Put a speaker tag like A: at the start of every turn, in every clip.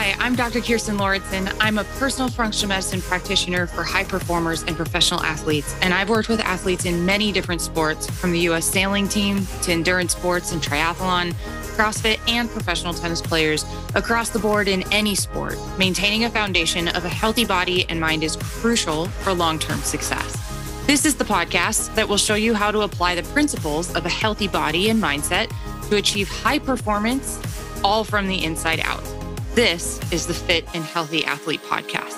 A: Hi, I'm Dr. Kirstin Lauritsen. I'm a personal functional medicine practitioner for high performers and professional athletes. And I've worked with athletes in many different sports, from the U.S. sailing team to endurance sports and triathlon, CrossFit, and professional tennis players across the board in any sport. Maintaining a foundation of a healthy body and mind is crucial for long term success. This is the podcast that will show you how to apply the principles of a healthy body and mindset to achieve high performance, all from the inside out. This is the Fit and Healthy Athlete Podcast.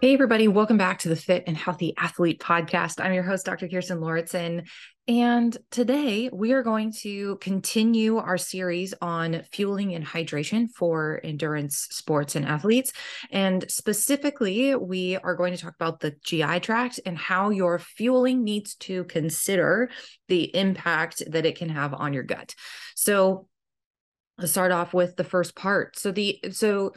A: Hey, everybody, welcome back to the Fit and Healthy Athlete Podcast. I'm your host, Dr. Kirstin Lauritsen. And today we are going to continue our series on fueling and hydration for endurance sports and athletes. And specifically, we are going to talk about the GI tract and how your fueling needs to consider the impact that it can have on your gut. So, let's start off with the first part. So, the so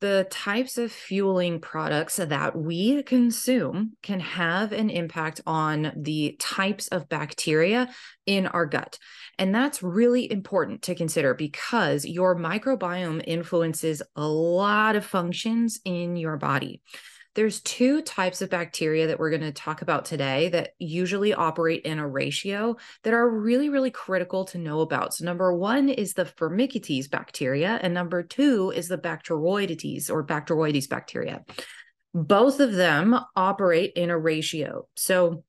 A: the types of fueling products that we consume can have an impact on the types of bacteria in our gut. And that's really important to consider because your microbiome influences a lot of functions in your body. There's two types of bacteria that we're going to talk about today that usually operate in a ratio that are really, really critical to know about. So, number one is the Firmicutes bacteria, and number two is the Bacteroidetes or Bacteroides bacteria. Both of them operate in a ratio. So,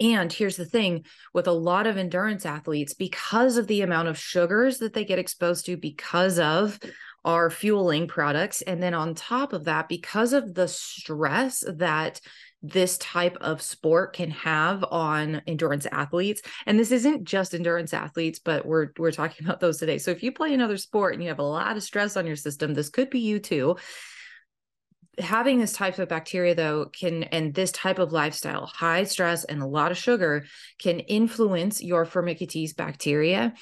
A: and here's the thing with a lot of endurance athletes, because of the amount of sugars that they get exposed to, because of our fueling products. And then on top of that, because of the stress that this type of sport can have on endurance athletes and this isn't just endurance athletes but we're we're talking about those today. So if you play another sport and you have a lot of stress on your system this could be you too. Having this type of bacteria though can and this type of lifestyle high stress and a lot of sugar can influence your firmicutes bacteria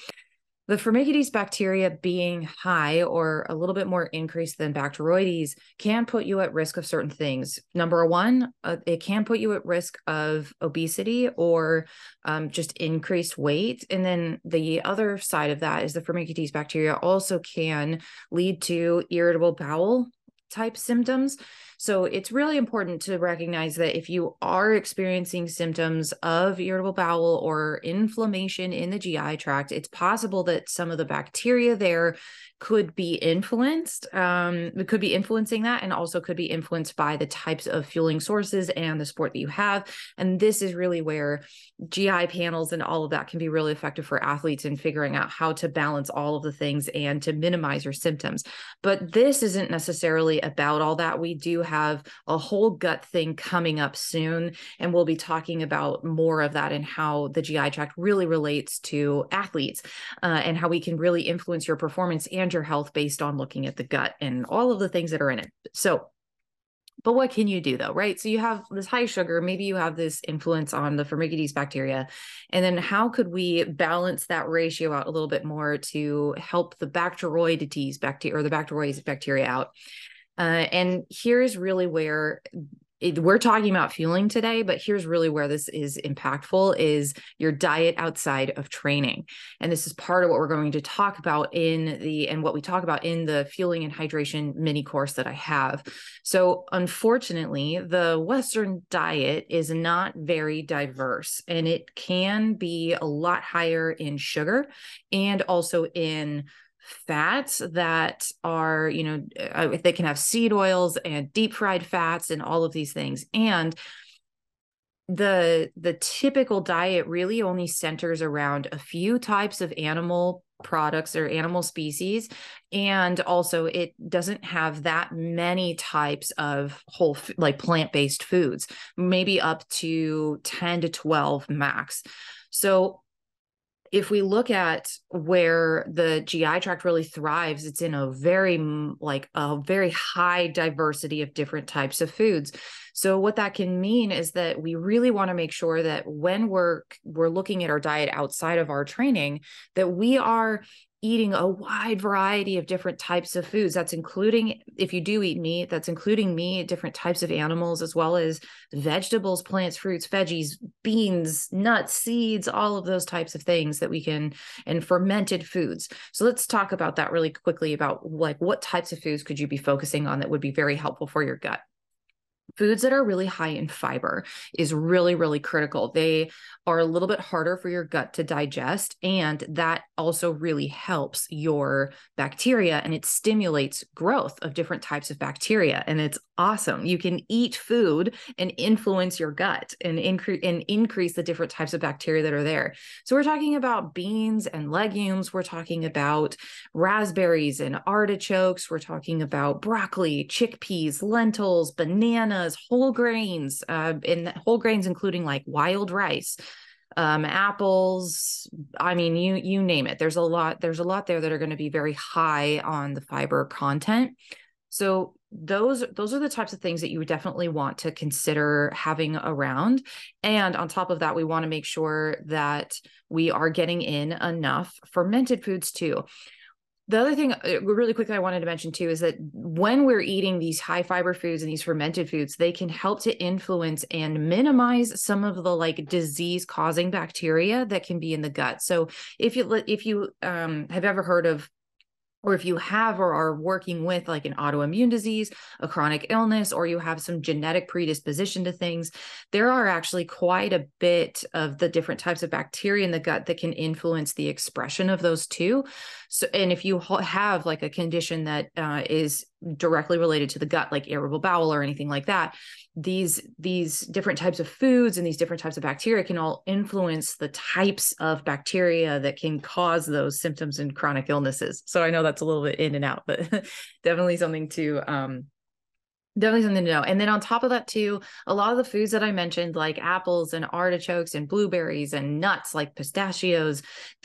A: the Firmicutes bacteria being high or a little bit more increased than Bacteroides can put you at risk of certain things. Number one, uh, it can put you at risk of obesity or um, just increased weight. And then the other side of that is the Firmicutes bacteria also can lead to irritable bowel type symptoms. So it's really important to recognize that if you are experiencing symptoms of irritable bowel or inflammation in the GI tract, it's possible that some of the bacteria there could be influenced. Um, could be influencing that and also could be influenced by the types of fueling sources and the sport that you have. And this is really where GI panels and all of that can be really effective for athletes in figuring out how to balance all of the things and to minimize your symptoms. But this isn't necessarily about all that. We do have a whole gut thing coming up soon, and we'll be talking about more of that and how the GI tract really relates to athletes uh, and how we can really influence your performance and your health based on looking at the gut and all of the things that are in it. So, but what can you do though, right? So you have this high sugar, maybe you have this influence on the Firmicutes bacteria. And then how could we balance that ratio out a little bit more to help the Bacteroidetes bacteria or the Bacteroides bacteria out? Uh, and here's really where it, we're talking about fueling today, but here's really where this is impactful is your diet outside of training. And this is part of what we're going to talk about in the and what we talk about in the fueling and hydration mini course that I have. So, unfortunately, the western diet is not very diverse and it can be a lot higher in sugar and also in fats that are, you know, uh, they can have seed oils and deep fried fats and all of these things. And the the typical diet really only centers around a few types of animal products or animal species and also it doesn't have that many types of whole like plant-based foods maybe up to 10 to 12 max so if we look at where the GI tract really thrives, it's in a very like a very high diversity of different types of foods. So what that can mean is that we really want to make sure that when we're we're looking at our diet outside of our training that we are eating a wide variety of different types of foods. That's including, if you do eat meat, that's including meat, different types of animals, as well as vegetables, plants, fruits, veggies, beans, nuts, seeds, all of those types of things that we can, and fermented foods. So let's talk about that really quickly about like what types of foods could you be focusing on that would be very helpful for your gut foods that are really high in fiber is really really critical. They are a little bit harder for your gut to digest and that also really helps your bacteria and it stimulates growth of different types of bacteria and it's awesome. You can eat food and influence your gut and increase and increase the different types of bacteria that are there. So we're talking about beans and legumes we're talking about raspberries and artichokes we're talking about broccoli chickpeas lentils bananas bananas, whole grains, uh, in whole grains, including like wild rice, um, apples. I mean, you you name it. There's a lot. There's a lot there that are going to be very high on the fiber content. So those those are the types of things that you would definitely want to consider having around and on top of that we want to make sure that we are getting in enough fermented foods too the other thing, uh, really quickly, I wanted to mention too is that when we're eating these high fiber foods and these fermented foods, they can help to influence and minimize some of the like disease causing bacteria that can be in the gut. So if you if you um, have ever heard of or if you have or are working with like an autoimmune disease, a chronic illness, or you have some genetic predisposition to things, there are actually quite a bit of the different types of bacteria in the gut that can influence the expression of those two. So, and if you have like a condition that uh, is directly related to the gut, like irritable bowel or anything like that, these these different types of foods and these different types of bacteria can all influence the types of bacteria that can cause those symptoms and chronic illnesses. So I know that's a little bit in and out, but definitely something to um, definitely something to know. And then on top of that, too, a lot of the foods that I mentioned, like apples and artichokes and blueberries and nuts like pistachios,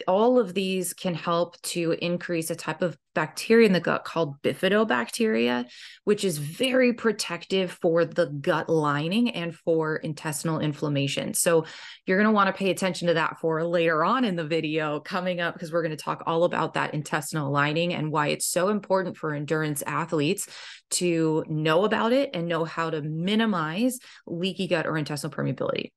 A: all of these can help to increase a type of bacteria in the gut called bifidobacteria, which is very protective for the gut lining and for intestinal inflammation. So you're going to want to pay attention to that for later on in the video coming up because we're going to talk all about that intestinal lining and why it's so important for endurance athletes to know about it and know how to minimize leaky gut or intestinal permeability.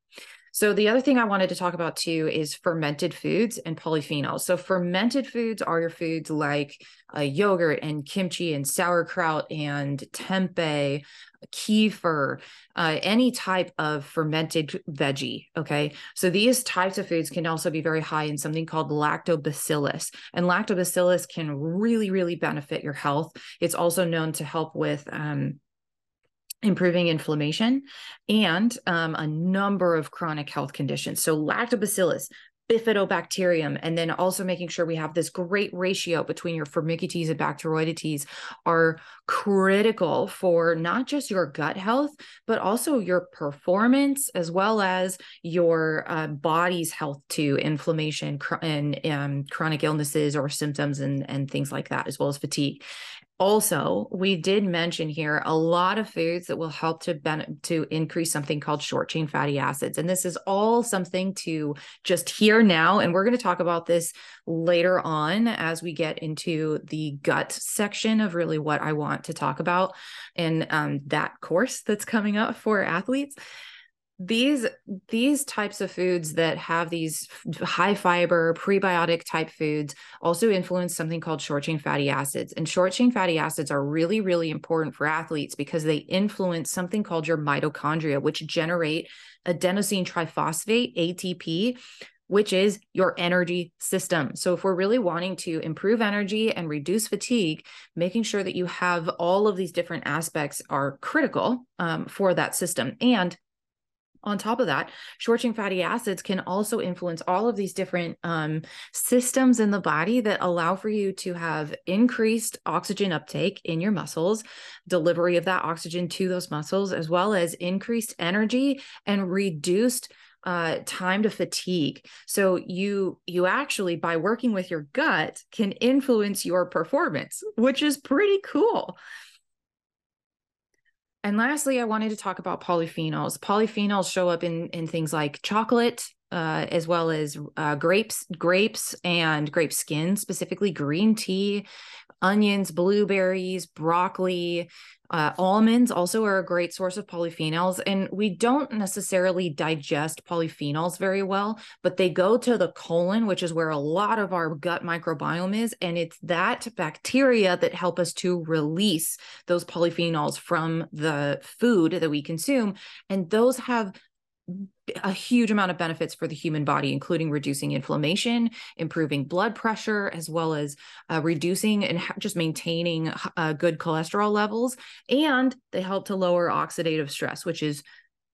A: So the other thing I wanted to talk about too is fermented foods and polyphenols. So fermented foods are your foods like uh, yogurt and kimchi and sauerkraut and tempeh, kefir, uh, any type of fermented veggie. Okay. So these types of foods can also be very high in something called lactobacillus. And lactobacillus can really, really benefit your health. It's also known to help with um, improving inflammation and um, a number of chronic health conditions. So, lactobacillus, bifidobacterium, and then also making sure we have this great ratio between your Firmicutes and Bacteroidetes are critical for not just your gut health, but also your performance as well as your uh, body's health to inflammation and um, chronic illnesses or symptoms and, and things like that, as well as fatigue also we did mention here a lot of foods that will help to ben- to increase something called short chain fatty acids. And this is all something to just hear now. And we're going to talk about this later on as we get into the gut section of really what i want to talk about in um, that course that's coming up for athletes these these types of foods that have these high fiber prebiotic type foods also influence something called short chain fatty acids and short chain fatty acids are really really important for athletes because they influence something called your mitochondria which generate adenosine triphosphate ATP which is your energy system. So, if we're really wanting to improve energy and reduce fatigue, making sure that you have all of these different aspects are critical um, for that system. And on top of that, short chain fatty acids can also influence all of these different um, systems in the body that allow for you to have increased oxygen uptake in your muscles, delivery of that oxygen to those muscles, as well as increased energy and reduced uh, time to fatigue. So you you actually by working with your gut can influence your performance, which is pretty cool. And lastly, I wanted to talk about polyphenols. Polyphenols show up in, in things like chocolate, uh, as well as uh, grapes, grapes and grape skin, specifically green tea, onions, blueberries, broccoli, uh, almonds also are a great source of polyphenols, and we don't necessarily digest polyphenols very well, but they go to the colon, which is where a lot of our gut microbiome is. And it's that bacteria that help us to release those polyphenols from the food that we consume. And those have a huge amount of benefits for the human body, including reducing inflammation, improving blood pressure, as well as uh, reducing and just maintaining uh, good cholesterol levels. And they help to lower oxidative stress, which is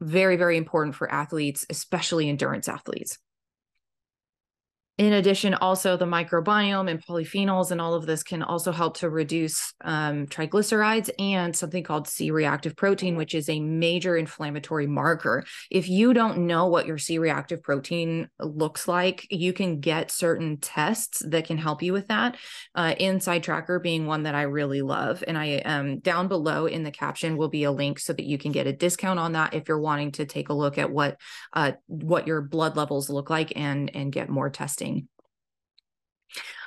A: very, very important for athletes, especially endurance athletes in addition, also the microbiome and polyphenols and all of this can also help to reduce um, triglycerides and something called C reactive protein, which is a major inflammatory marker. If you don't know what your C reactive protein looks like, you can get certain tests that can help you with that. Uh, InsideTracker being one that I really love. And I um, down below in the caption will be a link so that you can get a discount on that if you're wanting to take a look at what uh, what your blood levels look like and and get more testing thing.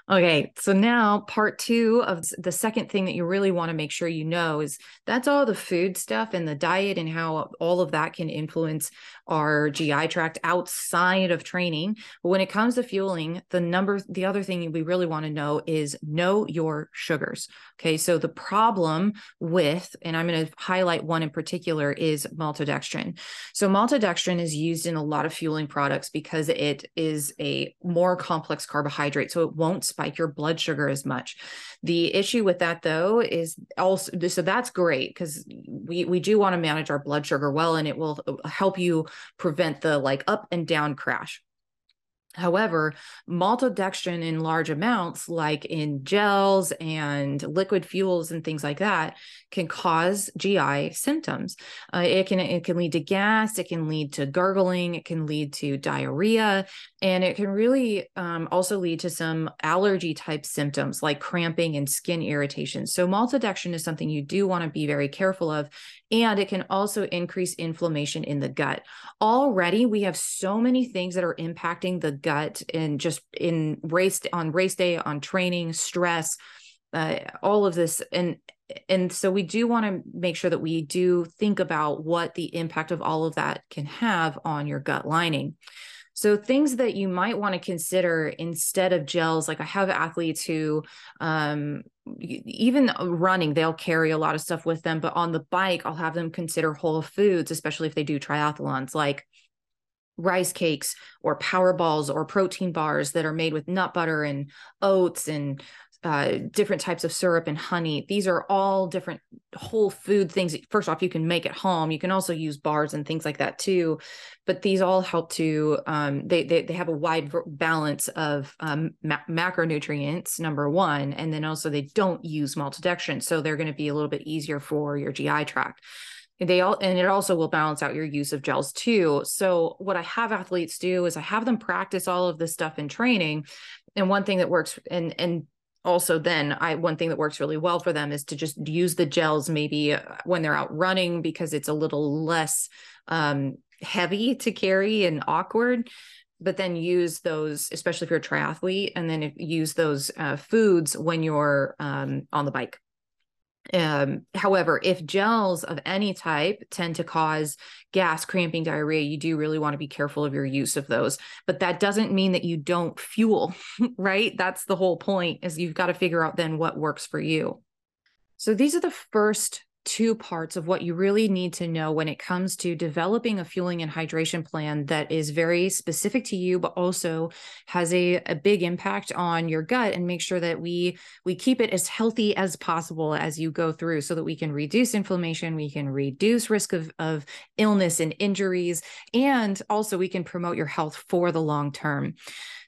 A: Okay, so now part two of the second thing that you really want to make sure you know is that's all the food stuff and the diet and how all of that can influence our GI tract outside of training. But when it comes to fueling, the number, the other thing we really want to know is know your sugars. Okay, so the problem with, and I'm going to highlight one in particular, is maltodextrin. So maltodextrin is used in a lot of fueling products because it is a more complex carbohydrate, so it won't spike your blood sugar as much. The issue with that though is also so that's great because we we do want to manage our blood sugar well and it will uh, help you prevent the like up and down crash. However, maltodextrin in large amounts, like in gels and liquid fuels and things like that, can cause GI symptoms. Uh, it can it can lead to gas, it can lead to gurgling, it can lead to diarrhea, and it can really um, also lead to some allergy type symptoms like cramping and skin irritation. So maltodextrin is something you do want to be very careful of, and it can also increase inflammation in the gut. Already, we have so many things that are impacting the gut and just in race on race day, on training, stress, uh, all of this, and and so we do want to make sure that we do think about what the impact of all of that can have on your gut lining. So things that you might want to consider instead of gels, like I have athletes who um, even running, they'll carry a lot of stuff with them, but on the bike, I'll have them consider whole foods, especially if they do triathlons, like rice cakes or power balls or protein bars that are made with nut butter and oats and uh, different types of syrup and honey. These are all different whole food things. First off, you can make at home. You can also use bars and things like that too. But these all help to um, they, they they have a wide balance of um, ma- macronutrients. Number one, and then also they don't use maltodextrin, so they're going to be a little bit easier for your GI tract they all and it also will balance out your use of gels too so what i have athletes do is i have them practice all of this stuff in training and one thing that works and and also then i one thing that works really well for them is to just use the gels maybe uh, when they're out running because it's a little less um, heavy to carry and awkward. But then use those especially if you're a triathlete and then use those uh, foods when you're um, on the bike um, however, if gels of any type tend to cause gas, cramping, diarrhea, you do really want to be careful of your use of those. But that doesn't mean that you don't fuel, right? That's the whole point is you've got to figure out then what works for you. So these are the first two parts of what you really need to know when it comes to developing a fueling and hydration plan that is very specific to you but also has a, a big impact on your gut and make sure that we we keep it as healthy as possible as you go through so that we can reduce inflammation we can reduce risk of, of illness and injuries and also we can promote your health for the long term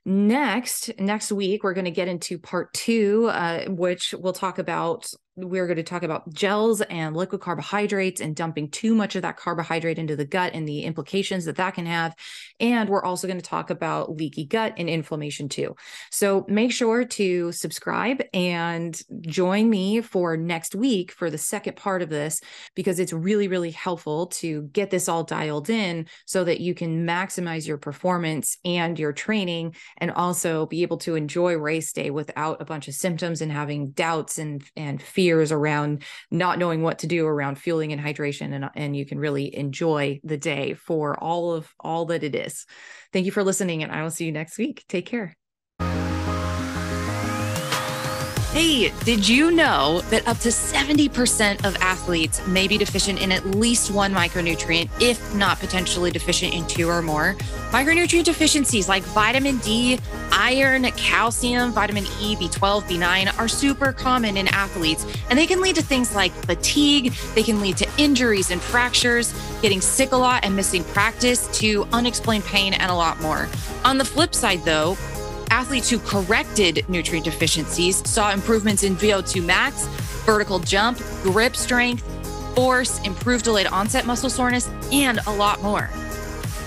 A: Next, next week, we're going to get into part two, uh, which we'll talk about we're going to talk about gels and liquid carbohydrates and dumping too much of that carbohydrate into the gut and the implications that that can have. And we're also going to talk about leaky gut and inflammation too. So make sure to subscribe and join me for next week for the second part of this because it's really, really helpful to get this all dialed in so that you can maximize your performance and your training and also be able to enjoy race day without a bunch of symptoms and having doubts and, and fears around not knowing what to do around fueling and hydration and, and you can really enjoy the day for all of all that it is. Thank you for listening and I will see you next week. Take care. Hey, did you know that up to 70% of athletes may be deficient in at least one micronutrient, if not potentially deficient in two or more? Micronutrient deficiencies like vitamin D, iron, calcium, vitamin E, B12, B9 are super common in athletes, and they can lead to things like fatigue, they can lead to injuries and fractures, getting sick a lot and missing practice, to unexplained pain, and a lot more. On the flip side, though, Athletes who corrected nutrient deficiencies saw improvements in VO2 max, vertical jump, grip strength, force, improved delayed onset muscle soreness, and a lot more.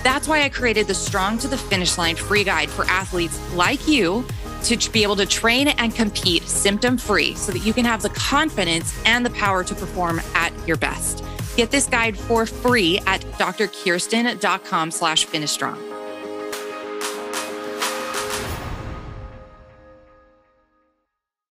A: That's why I created the Strong to the Finish Line free guide for athletes like you to be able to train and compete symptom free so that you can have the confidence and the power to perform at your best. Get this guide for free at drkirstin.com slash finish strong.